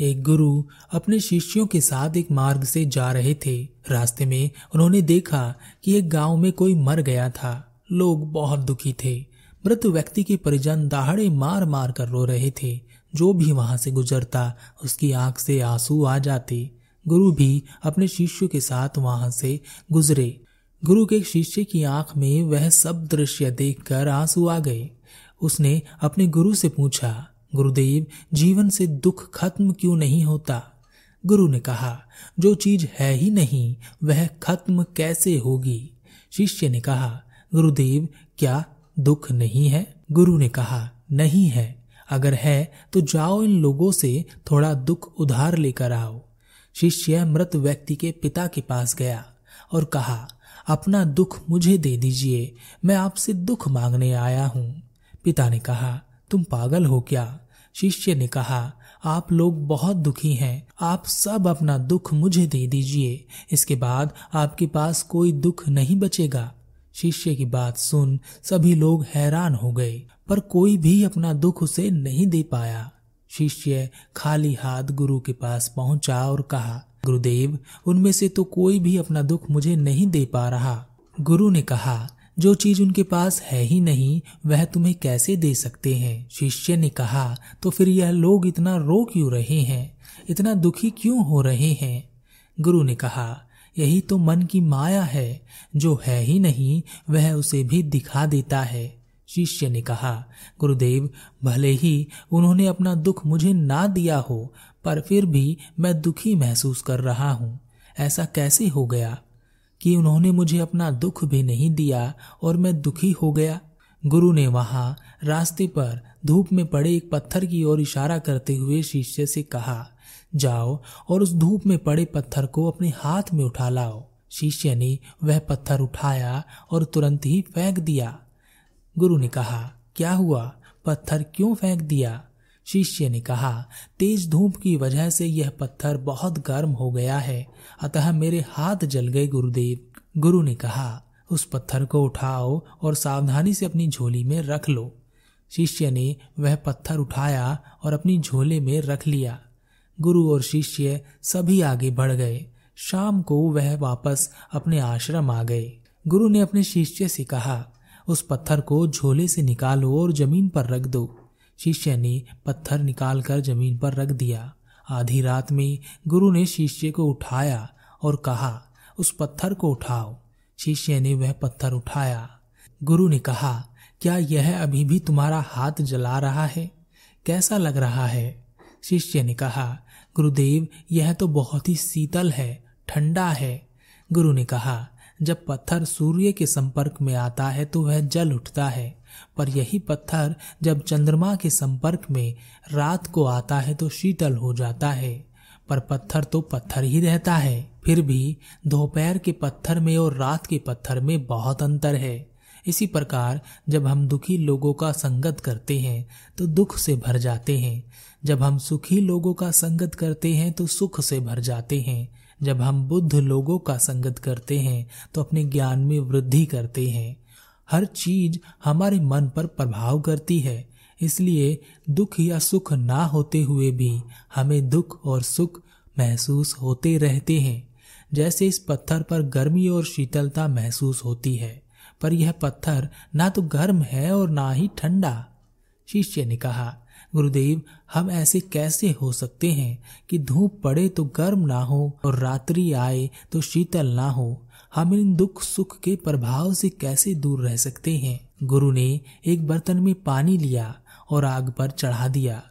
एक गुरु अपने शिष्यों के साथ एक मार्ग से जा रहे थे। रास्ते में उन्होंने देखा कि एक गाँव में कोई मर गया था। लोग बहुत दुखी थे। मृत व्यक्ति के परिजन दाहड़े मार मार कर रो रहे थे। जो भी वहाँ से गुजरता, उसकी आँख से आँसू आ जाते। गुरु भी अपने शिष्यों के साथ वहाँ से गुजरे। गुरु के शिष्य की आँख में वह सब दृश्य देखकर आँसू आ गए। उसने अपने गुरु से पूछा गुरुदेव, जीवन से दुख खत्म क्यों नहीं होता? गुरु ने कहा, जो चीज़ है ही नहीं, वह खत्म कैसे होगी? शिष्य ने कहा, गुरुदेव, क्या दुख नहीं है? गुरु ने कहा, नहीं है। अगर है तो जाओ इन लोगों से थोड़ा दुख उधार लेकर आओ। शिष्य मृत व्यक्ति के पिता के पास गया और कहा, अपना दुख मुझे दे दीजिए, मैं आपसे दुख मांगने आया हूँ। पिता ने कहा, तुम पागल हो क्या? शिष्य ने कहा, आप लोग बहुत दुखी हैं, आप सब अपना दुख मुझे दे दीजिए, इसके बाद आपके पास कोई दुख नहीं बचेगा। शिष्य की बात सुन सभी लोग हैरान हो गए, पर कोई भी अपना दुख उसे नहीं दे पाया। शिष्य खाली हाथ गुरु के पास पहुँचा और कहा, गुरुदेव, उनमें से तो कोई भी अपना दुख मुझे नहीं दे पा रहा। गुरु ने कहा जो चीज़ उनके पास है ही नहीं, वह तुम्हें कैसे दे सकते हैं? शिष्य ने कहा तो फिर यह लोग इतना रो क्यों रहे हैं? इतना दुखी क्यों हो रहे हैं? गुरु ने कहा, यही तो मन की माया है, जो है ही नहीं, वह उसे भी दिखा देता है। शिष्य ने कहा, गुरुदेव, भले ही उन्होंने अपना दुख मुझे ना दिया हो, पर फिर भी मैं दुखी महसूस कर रहा हूँ। ऐसा कैसे हो गया? कि उन्होंने मुझे अपना दुख भी नहीं दिया और मैं दुखी हो गया। गुरु ने वहाँ रास्ते पर धूप में पड़े एक पत्थर की ओर इशारा करते हुए शिष्य से कहा, जाओ और उस धूप में पड़े पत्थर को अपने हाथ में उठा लाओ। शिष्य ने वह पत्थर उठाया और तुरंत ही फेंक दिया। गुरु ने कहा, क्या हुआ? पत्थर क्यों फेंक दिया? शिष्य ने कहा, तेज धूप की वजह से यह पत्थर बहुत गर्म हो गया है, अतः मेरे हाथ जल गए गुरुदेव। गुरु ने कहा, उस पत्थर को उठाओ और सावधानी से अपनी झोली में रख लो। शिष्य ने वह पत्थर उठाया और अपनी झोले में रख लिया। गुरु और शिष्य सभी आगे बढ़ गए। शाम को वह वापस अपने आश्रम आ गए। गुरु ने अपने शिष्य से कहा, उस पत्थर को झोले से निकालो और ज़मीन पर रख दो। शिष्य ने पत्थर निकालकर ज़मीन पर रख दिया। आधी रात में गुरु ने शिष्य को उठाया और कहा, उस पत्थर को उठाओ। शिष्य ने वह पत्थर उठाया। गुरु ने कहा, क्या यह अभी भी तुम्हारा हाथ जला रहा है? कैसा लग रहा है? शिष्य ने कहा, गुरुदेव, यह तो बहुत ही शीतल है, ठंडा है। गुरु ने कहा जब पत्थर सूर्य के संपर्क में आता है तो वह जल उठता है। पर यही पत्थर जब चंद्रमा के संपर्क में रात को आता है तो शीतल हो जाता है। पर पत्थर तो पत्थर ही रहता है। फिर भी दोपहर के पत्थर में और रात के पत्थर में बहुत अंतर है। इसी प्रकार जब हम दुखी लोगों का संगत करते हैं तो दुख से भर जाते हैं। जब हम सुखी लोगों का संगत करते हैं तो सुख से भर जाते हैं। जब हम बुद्ध लोगों का संगत करते हैं तो अपने ज्ञान में वृद्धि करते हैं। हर चीज़ हमारे मन पर प्रभाव करती है, इसलिए दुख या सुख ना होते हुए भी हमें दुख और सुख महसूस होते रहते हैं। जैसे इस पत्थर पर गर्मी और शीतलता महसूस होती है, पर यह पत्थर ना तो गर्म है और ना ही ठंडा, शिष्य ने कहा। गुरुदेव, हम ऐसे कैसे हो सकते हैं कि धूप पड़े तो गर्म ना हो और रात्रि आए तो शीतल ना हो? हम इन दुख सुख के प्रभाव से कैसे दूर रह सकते हैं? गुरु ने एक बर्तन में पानी लिया और आग पर चढ़ा दिया।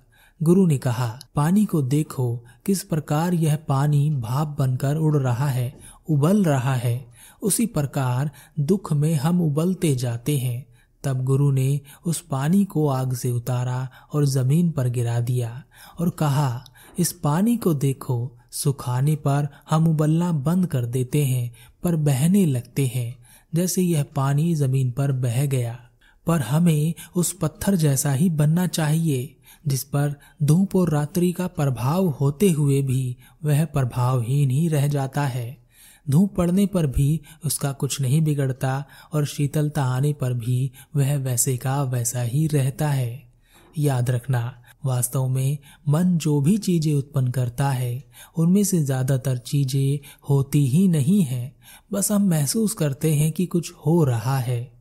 गुरु ने कहा, पानी को देखो, किस प्रकार यह पानी भाप बनकर उड़ रहा है, उबल रहा है। उसी प्रकार दुख में हम उबलते जाते हैं। तब गुरु ने उस पानी को आग से उतारा और ज़मीन पर गिरा दिया और कहा, इस पानी को देखो, सुखाने पर हम उबलना बंद कर देते हैं, पर बहने लगते हैं, जैसे यह पानी ज़मीन पर बह गया। पर हमें उस पत्थर जैसा ही बनना चाहिए, जिस पर धूप और रात्रि का प्रभाव होते हुए भी वह प्रभावहीन ही रह जाता है। धूप पड़ने पर भी उसका कुछ नहीं बिगड़ता और शीतलता आने पर भी वह वैसे का वैसा ही रहता है। याद रखना, वास्तव में मन जो भी चीज़ें उत्पन्न करता है, उनमें से ज़्यादातर चीज़ें होती ही नहीं है। बस हम महसूस करते हैं कि कुछ हो रहा है।